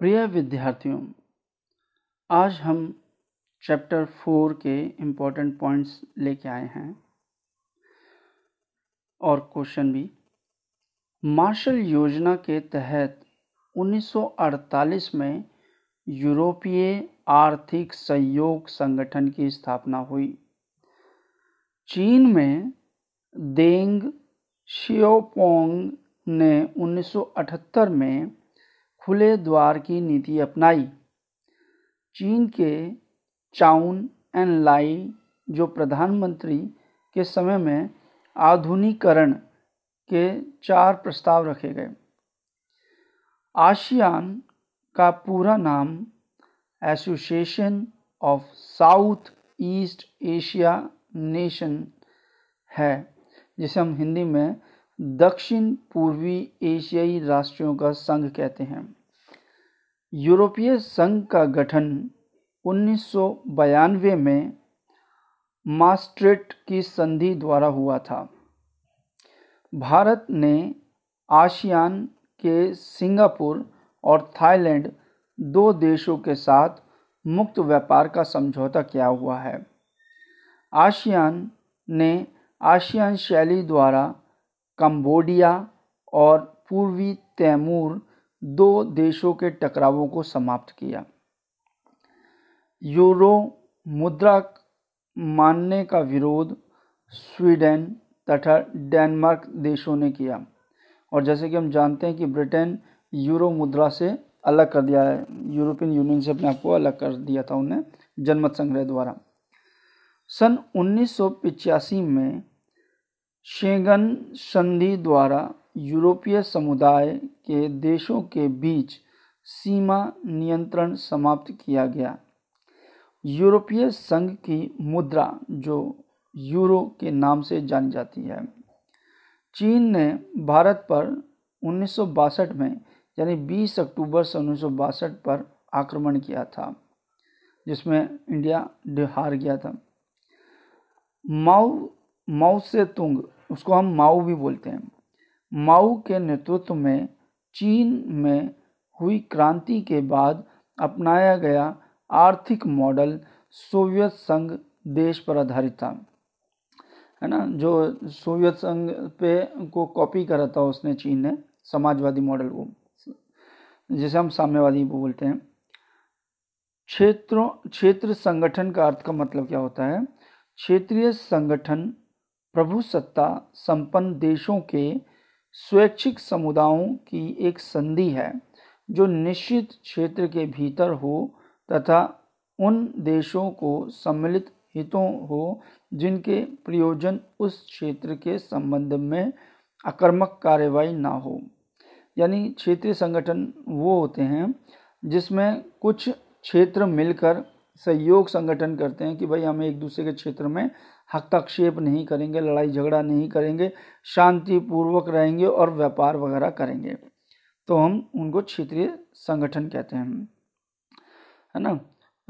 प्रिय विद्यार्थियों, आज हम चैप्टर फोर के इम्पोर्टेंट पॉइंट्स लेके आए हैं और क्वेश्चन भी। मार्शल योजना के तहत 1948 में यूरोपीय आर्थिक सहयोग संगठन की स्थापना हुई। चीन में देंग शियोपोंग ने 1978 में खुले द्वार की नीति अपनाई। चीन के चाउन एन लाई, जो प्रधानमंत्री के समय में आधुनिकरण के चार प्रस्ताव रखे गए। आशियान का पूरा नाम association of south east Asia nation है, जिसे हम हिंदी में दक्षिण पूर्वी एशियाई राष्ट्रों का संघ कहते हैं। यूरोपीय संघ का गठन उन्नीस में मास्ट्रेट की संधि द्वारा हुआ था। भारत ने आसियान के सिंगापुर और थाईलैंड दो देशों के साथ मुक्त व्यापार का समझौता किया हुआ है। आसियान ने आसियान शैली द्वारा कंबोडिया और पूर्वी तैमूर दो देशों के टकरावों को समाप्त किया। यूरो मुद्रा मानने का विरोध स्वीडन तथा डेनमार्क देशों ने किया। और जैसे कि हम जानते हैं कि ब्रिटेन यूरो मुद्रा से अलग कर दिया है। यूरोपियन यूनियन से अपने आप को अलग कर दिया था उन्हें जनमत संग्रह द्वारा। सन उन्नीस में शेंगन संधि द्वारा यूरोपीय समुदाय के देशों के बीच सीमा नियंत्रण समाप्त किया गया। यूरोपीय संघ की मुद्रा जो यूरो के नाम से जानी जाती है। चीन ने भारत पर उन्नीस सौ बासठ में, यानी 20 अक्टूबर सन उन्नीस सौ बासठ पर आक्रमण किया था, जिसमें इंडिया हार गया था। माओ माओ से तुंग उसको हम माओ भी बोलते हैं। माओ के नेतृत्व में, चीन में हुई क्रांति के बाद अपनाया गया आर्थिक मॉडल सोवियत संघ देश पर आधारित था। है ना? जो सोवियत संघ पे को कॉपी करा था उसने चीन ने, समाजवादी मॉडल को। जिसे हम साम्यवादी बोलते हैं। क्षेत्रों, क्षेत्र संगठन का अर्थ का मतलब क्या होता है? क्षेत्रीय संगठन प्रभु सत्ता संपन्न देशों के स्वैच्छिक समुदायों की एक संधि है, जो निश्चित क्षेत्र के भीतर हो तथा उन देशों को सम्मिलित हितों हो जिनके प्रयोजन उस क्षेत्र के संबंध में आक्रमक कार्यवाही ना हो। यानी क्षेत्रीय संगठन वो होते हैं, जिसमें कुछ क्षेत्र मिलकर सहयोग संगठन करते हैं कि भाई हमें एक दूसरे के क्षेत्र में हस्तक्षेप नहीं करेंगे, लड़ाई झगड़ा नहीं करेंगे, शांतिपूर्वक रहेंगे और व्यापार वगैरह करेंगे। तो हम उनको क्षेत्रीय संगठन कहते हैं। है ना?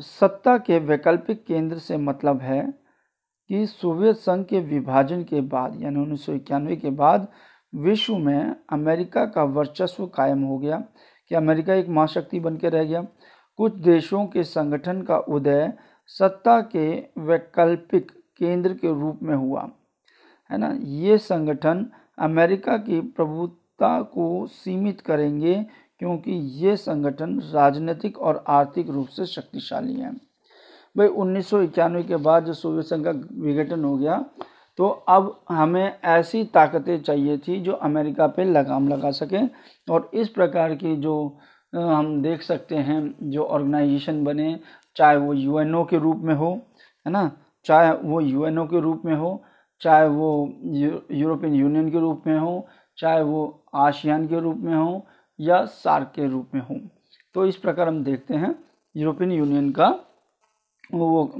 सत्ता के वैकल्पिक केंद्र से मतलब है कि सोवियत संघ के विभाजन के बाद, यानी उन्नीस सौ इक्यानवे के बाद विश्व में अमेरिका का वर्चस्व कायम हो गया कि अमेरिका एक महाशक्ति बन के रह गया। कुछ देशों के संगठन का उदय सत्ता के वैकल्पिक केंद्र के रूप में हुआ, है ना? ये संगठन अमेरिका की प्रभुता को सीमित करेंगे क्योंकि ये संगठन राजनीतिक और आर्थिक रूप से शक्तिशाली हैं। भाई, उन्नीस सौ इक्यानवे के बाद जो सोवियत संघ का विघटन हो गया तो अब हमें ऐसी ताकतें चाहिए थी जो अमेरिका पे लगाम लगा सकें और इस प्रकार की जो हम देख सकते हैं, जो ऑर्गेनाइजेशन बने, चाहे वो यूएनओ के रूप में हो, है ना? चाहे वो यूएनओ के रूप में हो, चाहे वो यूरोपियन यूनियन के रूप में हो, चाहे वो आशियान के रूप में हो या सार्क के रूप में हो। तो इस प्रकार हम देखते हैं यूरोपियन यूनियन का, वो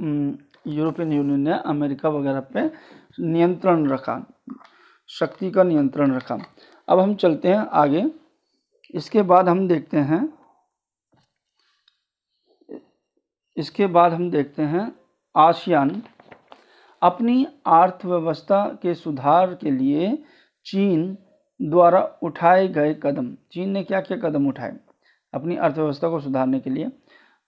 यूरोपियन यूनियन ने अमेरिका वगैरह पे नियंत्रण रखा, शक्ति का नियंत्रण रखा। अब हम चलते हैं आगे। इसके बाद हम देखते हैं, इसके बाद हम देखते हैं आसियान। अपनी अर्थव्यवस्था के सुधार के लिए चीन द्वारा उठाए गए कदम। चीन ने क्या क्या कदम उठाए? अपनी अर्थव्यवस्था को सुधारने के लिए।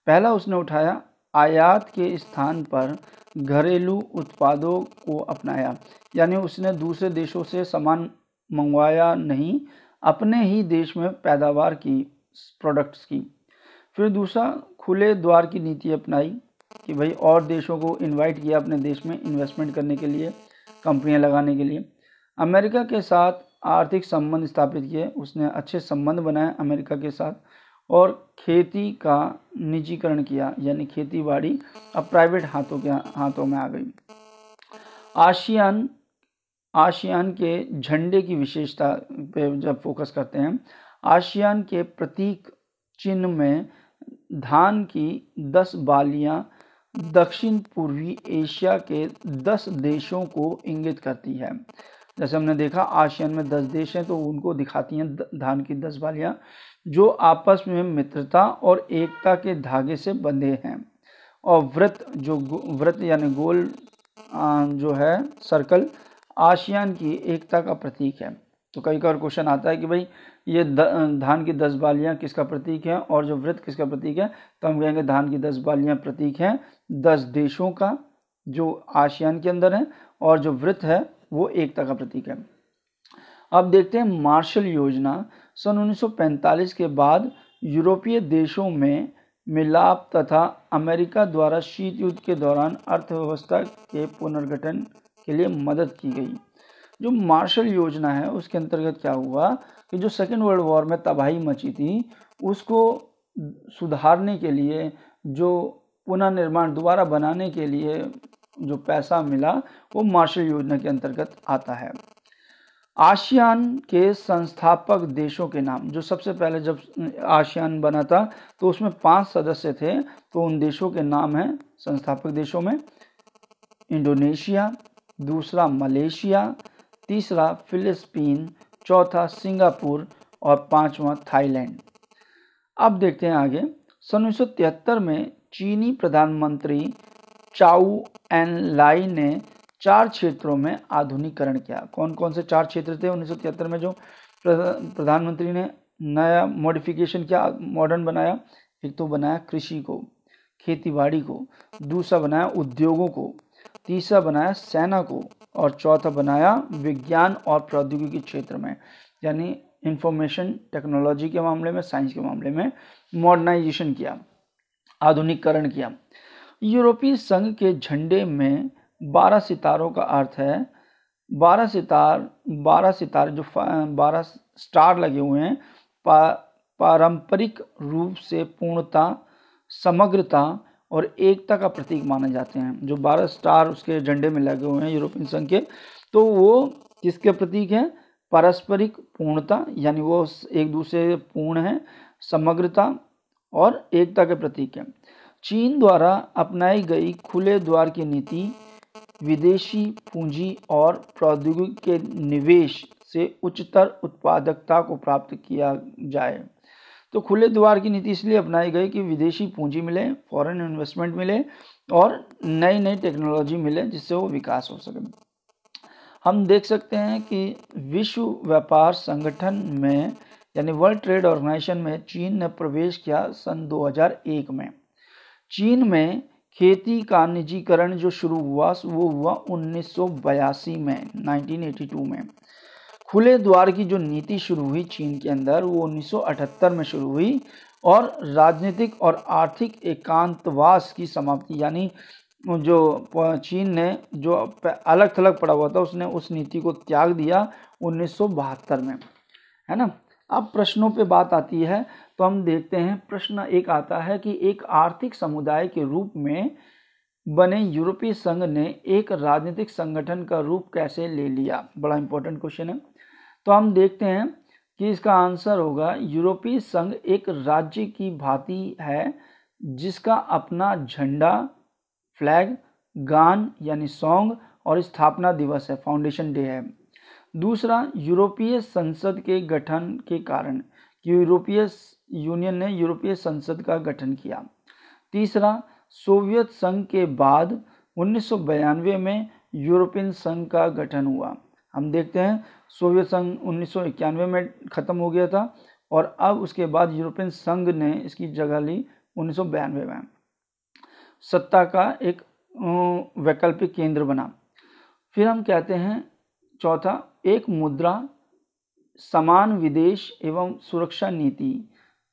पहला उसने उठाया आयात के स्थान पर घरेलू उत्पादों को अपनाया। यानी उसने दूसरे देशों से सामान मंगवाया नहीं, अपने ही देश में पैदावार की प्रोडक्ट्स की। फिर दूसरा खुले द्वार की नीति अपनाई। कि भाई और देशों को इनवाइट किया अपने देश में इन्वेस्टमेंट करने के लिए कंपनियाँ लगाने के लिए। अमेरिका के साथ आर्थिक संबंध स्थापित किए, उसने अच्छे संबंध बनाए अमेरिका के साथ और खेती का निजीकरण किया, यानी खेती बाड़ी अब प्राइवेट हाथों के हाथों में आ गई। आशियान आशियान के झंडे की विशेषता पे जब फोकस करते हैं आशियान के प्रतीक चिन्ह में धान की दस बालियाँ दक्षिण पूर्वी एशिया के दस देशों को इंगित करती है। जैसे हमने देखा आशियान में दस देश हैं तो उनको दिखाती हैं धान की दस बालियाँ, जो आपस में मित्रता और एकता के धागे से बंधे हैं। और व्रत जो व्रत यानी गोल जो है, सर्कल आशियान की एकता का प्रतीक है। तो कई बार क्वेश्चन आता है कि भाई ये धान की दस बालियाँ किसका प्रतीक है और जो व्रत किसका प्रतीक है तो हम कहेंगे धान की दस बालियाँ प्रतीक हैं, दस देशों का जो आशियान के अंदर है और जो व्रत है, वो एकता का प्रतीक है। अब देखते हैं मार्शल योजना। सन 1945 के बाद यूरोपीय देशों में मिलाप तथा अमेरिका द्वारा शीत युद्ध के दौरान अर्थव्यवस्था के पुनर्गठन के लिए मदद की गई। जो मार्शल योजना है, उसके अंतर्गत क्या हुआ कि जो सेकेंड वर्ल्ड वॉर में तबाही मची थी, उसको सुधारने के लिए, जो पुनर्निर्माण दोबारा बनाने के लिए जो पैसा मिला, वो मार्शल योजना के अंतर्गत आता है। आशियान के संस्थापक देशों के नाम, जो सबसे पहले जब आशियान बना था तो उसमें पाँच सदस्य थे तो उन देशों के नाम हैं संस्थापक देशों में, इंडोनेशिया, दूसरा मलेशिया तीसरा फिलिस्पीन, चौथा सिंगापुर और पांचवा थाईलैंड। अब देखते हैं आगे। सन उन्नीस सौ तिहत्तर में चीनी प्रधानमंत्री चाउ एन लाई ने चार क्षेत्रों में आधुनिकरण किया। कौन कौन से चार क्षेत्र थे उन्नीस सौ तिहत्तर में जो प्रधानमंत्री ने नया मॉडिफिकेशन किया मॉडर्न बनाया? एक तो बनाया कृषि को, खेतीबाड़ी को, दूसरा बनाया उद्योगों को। तीसरा बनाया सेना को और चौथा बनाया विज्ञान और प्रौद्योगिकी क्षेत्र में यानी इंफॉर्मेशन टेक्नोलॉजी के मामले में साइंस के मामले में मॉडर्नाइजेशन किया आधुनिकरण किया। यूरोपीय संघ के झंडे में बारह सितारों का अर्थ है बारह सितार बारह सितार जो बारह स्टार लगे हुए हैं पा, पारंपरिक रूप से पूर्णता समग्रता और एकता का प्रतीक माने जाते हैं। जो बारह स्टार उसके झंडे में लगे हुए हैं, यूरोपियन संघ के तो वो किसके प्रतीक हैं? पारस्परिक पूर्णता, यानी वो एक दूसरे पूर्ण है, समग्रता और एकता के प्रतीक है। चीन द्वारा अपनाई गई खुले द्वार की नीति, विदेशी पूंजी और प्रौद्योगिकी के निवेश से उच्चतर उत्पादकता को प्राप्त किया जाए। तो खुले द्वार की नीति इसलिए अपनाई गई कि विदेशी पूंजी मिले फॉरेन इन्वेस्टमेंट मिले और नई नई टेक्नोलॉजी मिले जिससे वो विकास हो सके। हम देख सकते हैं कि विश्व व्यापार संगठन में, यानी वर्ल्ड ट्रेड ऑर्गेनाइजेशन में चीन ने प्रवेश किया सन 2001 में। चीन में खेती का निजीकरण जो शुरू हुआ, वो हुआ उन्नीस सौ बयासी में 1982 में। खुले द्वार की जो नीति शुरू हुई चीन के अंदर, वो 1978 में शुरू हुई और राजनीतिक और आर्थिक एकांतवास की समाप्ति, यानी जो चीन ने जो अलग थलग पड़ा हुआ था, उसने उस नीति को त्याग दिया उन्नीस सौ बहत्तर में। है ना? अब प्रश्नों पे बात आती है तो हम देखते हैं, प्रश्न एक आता है कि एक आर्थिक समुदाय के रूप में बने यूरोपीय संघ ने एक राजनीतिक संगठन का रूप कैसे ले लिया? बड़ा इंपॉर्टेंट क्वेश्चन है। तो हम देखते हैं कि इसका आंसर होगा यूरोपीय संघ एक राज्य की भांति है, जिसका अपना झंडा फ्लैग गान यानी सॉन्ग और स्थापना दिवस है फाउंडेशन डे है। दूसरा, यूरोपीय संसद के गठन के कारण यूरोपीय यूनियन ने यूरोपीय संसद का गठन किया। तीसरा, सोवियत संघ के बाद उन्नीस में यूरोपियन संघ का गठन हुआ। हम देखते हैं सोवियत संघ उन्नीस सौ इक्यानवे में ख़त्म हो गया था और अब उसके बाद यूरोपियन संघ ने इसकी जगह ली उन्नीस में। सत्ता का एक वैकल्पिक केंद्र बना। फिर हम कहते हैं, चौथा, एक मुद्रा, समान विदेश एवं सुरक्षा नीति,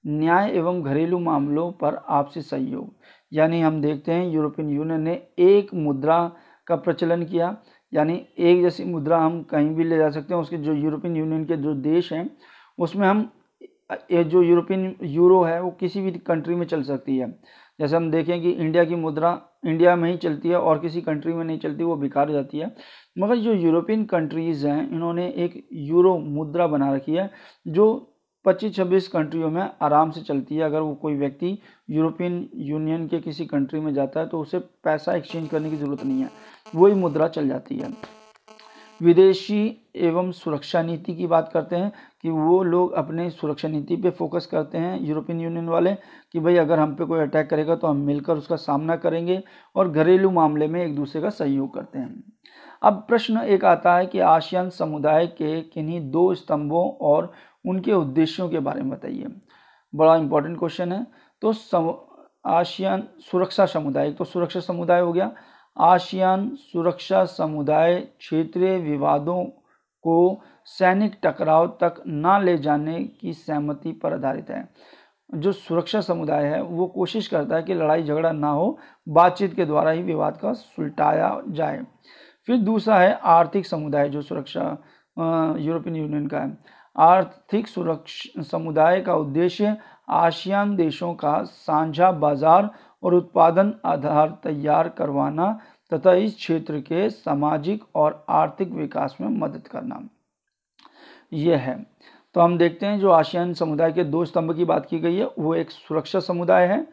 न्याय एवं घरेलू मामलों पर आपसी सहयोग। यानी हम देखते हैं, यूरोपियन यूनियन ने एक मुद्रा का प्रचलन किया यानी एक जैसी मुद्रा हम कहीं भी ले जा सकते हैं, उसके जो यूरोपियन यूनियन के जो देश हैं, उसमें हम जो यूरोपियन यूरो है, वो किसी भी कंट्री में चल सकती है। जैसे हम देखें कि इंडिया की मुद्रा इंडिया में ही चलती है और किसी कंट्री में नहीं चलती, वो बेकार हो जाती है। मगर जो यूरोपियन कंट्रीज़ हैं, इन्होंने एक यूरो मुद्रा बना रखी है, जो पच्चीस छब्बीस कंट्रियों में आराम से चलती है। अगर वो कोई व्यक्ति यूरोपियन यूनियन के किसी कंट्री में जाता है तो उसे पैसा एक्सचेंज करने की ज़रूरत नहीं है। वही मुद्रा चल जाती है। विदेशी एवं सुरक्षा नीति की बात करते हैं कि वो लोग अपने सुरक्षा नीति पे फोकस करते हैं यूरोपियन यूनियन वाले कि भाई अगर हम पे कोई अटैक करेगा तो हम मिलकर उसका सामना करेंगे और घरेलू मामले में एक दूसरे का सहयोग करते हैं। अब प्रश्न एक आता है कि आशियान समुदाय के किन्हीं दो स्तंभों और उनके उद्देश्यों के बारे में बताइए। बड़ा इंपॉर्टेंट क्वेश्चन है। तो आशियान सुरक्षा समुदाय तो सुरक्षा समुदाय हो गया। आशियान सुरक्षा समुदाय क्षेत्रीय विवादों को सैनिक टकराव तक न ले जाने की सहमति पर आधारित है। जो सुरक्षा समुदाय है, वो कोशिश करता है कि लड़ाई झगड़ा ना हो, बातचीत के द्वारा ही विवाद का सुलटाया जाए। फिर दूसरा है आर्थिक समुदाय, जो सुरक्षा यूरोपियन यूनियन का है। आर्थिक सुरक्षा समुदाय का उद्देश्य आसियान देशों का साझा बाज़ार और उत्पादन आधार तैयार करवाना तथा इस क्षेत्र के सामाजिक और आर्थिक विकास में मदद करना। यह है। तो हम देखते हैं जो आशियान समुदाय के दो स्तंभ की बात की गई है। वो एक सुरक्षा समुदाय है,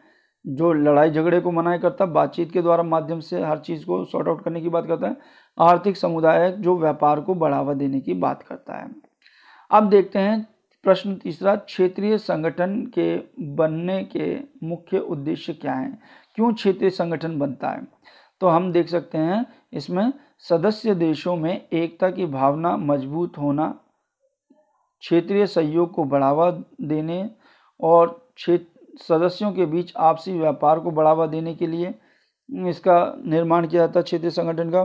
जो लड़ाई झगड़े को मनाया करता है, बातचीत के द्वारा माध्यम से हर चीज़ को सॉर्ट आउट करने की बात करता है। आर्थिक समुदाय जो व्यापार को बढ़ावा देने की बात करता है। अब देखते हैं प्रश्न तीसरा, क्षेत्रीय संगठन के बनने के मुख्य उद्देश्य क्या है? क्यों क्षेत्रीय संगठन बनता है? तो हम देख सकते हैं, इसमें सदस्य देशों में एकता की भावना मज़बूत होना, क्षेत्रीय सहयोग को बढ़ावा देने और क्षेत्र सदस्यों के बीच आपसी व्यापार को बढ़ावा देने के लिए इसका निर्माण किया जाता है क्षेत्रीय संगठन का।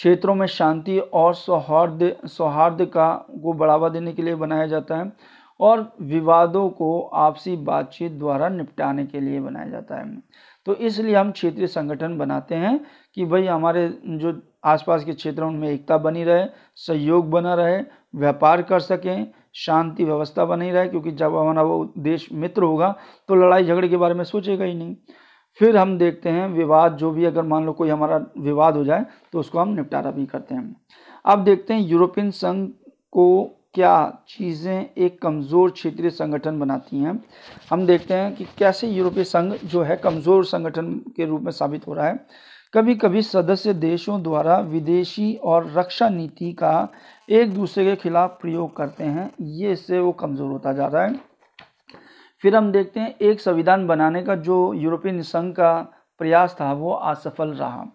क्षेत्रों में शांति और सौहार्द सौहार्द का, को बढ़ावा देने के लिए बनाया जाता है और विवादों को आपसी बातचीत द्वारा निपटाने के लिए बनाया जाता है। तो इसलिए हम क्षेत्रीय संगठन बनाते हैं कि भाई हमारे जो आसपास के क्षेत्रों में एकता बनी रहे, सहयोग बना रहे, व्यापार कर सकें, शांति व्यवस्था बनी रहे, क्योंकि जब हमारा वो देश मित्र होगा तो लड़ाई झगड़े के बारे में सोचेगा ही नहीं। फिर हम देखते हैं विवाद, जो भी अगर मान लो कोई हमारा विवाद हो जाए तो उसको हम निपटारा भी करते हैं। अब देखते हैं यूरोपियन संघ को क्या चीज़ें एक कमज़ोर क्षेत्रीय संगठन बनाती हैं। हम देखते हैं कि कैसे यूरोपीय संघ जो है कमज़ोर संगठन के रूप में साबित हो रहा है। कभी कभी सदस्य देशों द्वारा विदेशी और रक्षा नीति का एक दूसरे के खिलाफ प्रयोग करते हैं। ये इससे वो कमज़ोर होता जा रहा है। फिर हम देखते हैं एक संविधान बनाने का जो यूरोपियन संघ का प्रयास था, वो असफल रहा।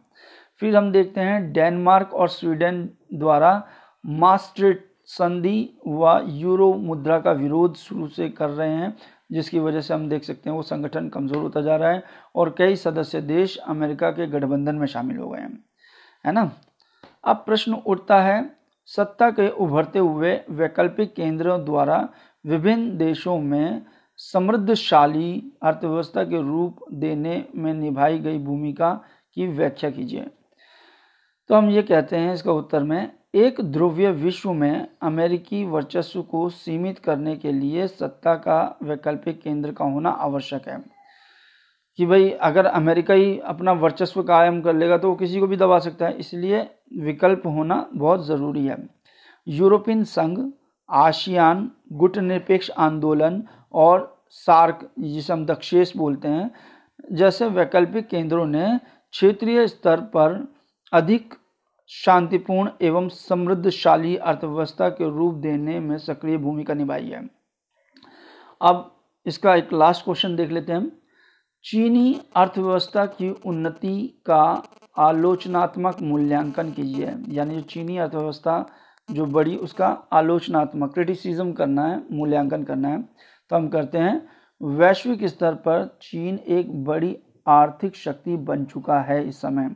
फिर हम देखते हैं डेनमार्क और स्वीडन द्वारा मास्ट्रिट संधि व यूरो मुद्रा का विरोध शुरू से कर रहे हैं, जिसकी वजह से हम देख सकते हैं वो संगठन कमज़ोर होता जा रहा है और कई सदस्य देश अमेरिका के गठबंधन में शामिल हो गए हैं। है ना? अब प्रश्न उठता है, सत्ता के उभरते हुए वैकल्पिक केंद्रों द्वारा विभिन्न देशों में समृद्धशाली अर्थव्यवस्था के रूप देने में निभाई गई भूमिका की व्याख्या कीजिए। तो हम ये कहते हैं इसका उत्तर में, एक ध्रुवीय विश्व में अमेरिकी वर्चस्व को सीमित करने के लिए सत्ता का वैकल्पिक केंद्र का होना आवश्यक है कि भाई अगर अमेरिका ही अपना वर्चस्व कायम कर लेगा तो वो किसी को भी दबा सकता है, इसलिए विकल्प होना बहुत ज़रूरी है। यूरोपियन संघ आशियान गुट निरपेक्ष आंदोलन और सार्क जिसे हम दक्षेश बोलते हैं, जैसे वैकल्पिक केंद्रों ने क्षेत्रीय स्तर पर अधिक शांतिपूर्ण एवं समृद्धशाली अर्थव्यवस्था के रूप देने में सक्रिय भूमिका निभाई है। अब इसका एक लास्ट क्वेश्चन देख लेते हैं चीनी अर्थव्यवस्था की उन्नति का आलोचनात्मक मूल्यांकन कीजिए। यानी जो चीनी अर्थव्यवस्था जो बड़ी, उसका आलोचनात्मक क्रिटिसिज्म करना है, मूल्यांकन करना है। तो हम करते हैं। वैश्विक स्तर पर चीन एक बड़ी आर्थिक शक्ति बन चुका है इस समय।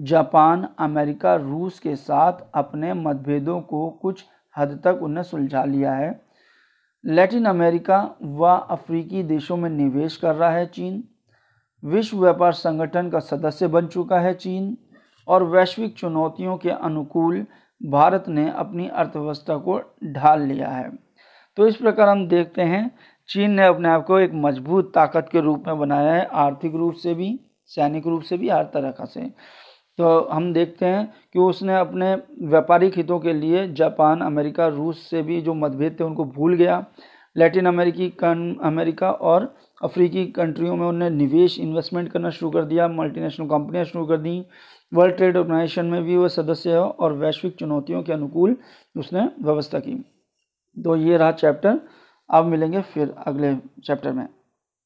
जापान, अमेरिका, रूस के साथ अपने मतभेदों को कुछ हद तक उन्हें सुलझा लिया है। लैटिन अमेरिका व अफ्रीकी देशों में निवेश कर रहा है चीन। विश्व व्यापार संगठन का सदस्य बन चुका है चीन और वैश्विक चुनौतियों के अनुकूल भारत ने अपनी अर्थव्यवस्था को ढाल लिया है। तो इस प्रकार हम देखते हैं, चीन ने अपने आप को एक मज़बूत ताकत के रूप में बनाया है, आर्थिक रूप से भी, सैनिक रूप से भी, हर तरह से। तो हम देखते हैं कि उसने अपने व्यापारिक हितों के लिए जापान, अमेरिका, रूस से भी जो मतभेद थे उनको भूल गया। लैटिन अमेरिकी अमेरिका और अफ्रीकी कंट्रियों में उन्हें निवेश इन्वेस्टमेंट करना शुरू कर दिया मल्टीनेशनल कंपनियाँ शुरू कर दी। वर्ल्ड ट्रेड ऑर्गेनाइजेशन में भी वह सदस्य है और वैश्विक चुनौतियों के अनुकूल उसने व्यवस्था की। तो ये रहा चैप्टर अब मिलेंगे फिर अगले चैप्टर में।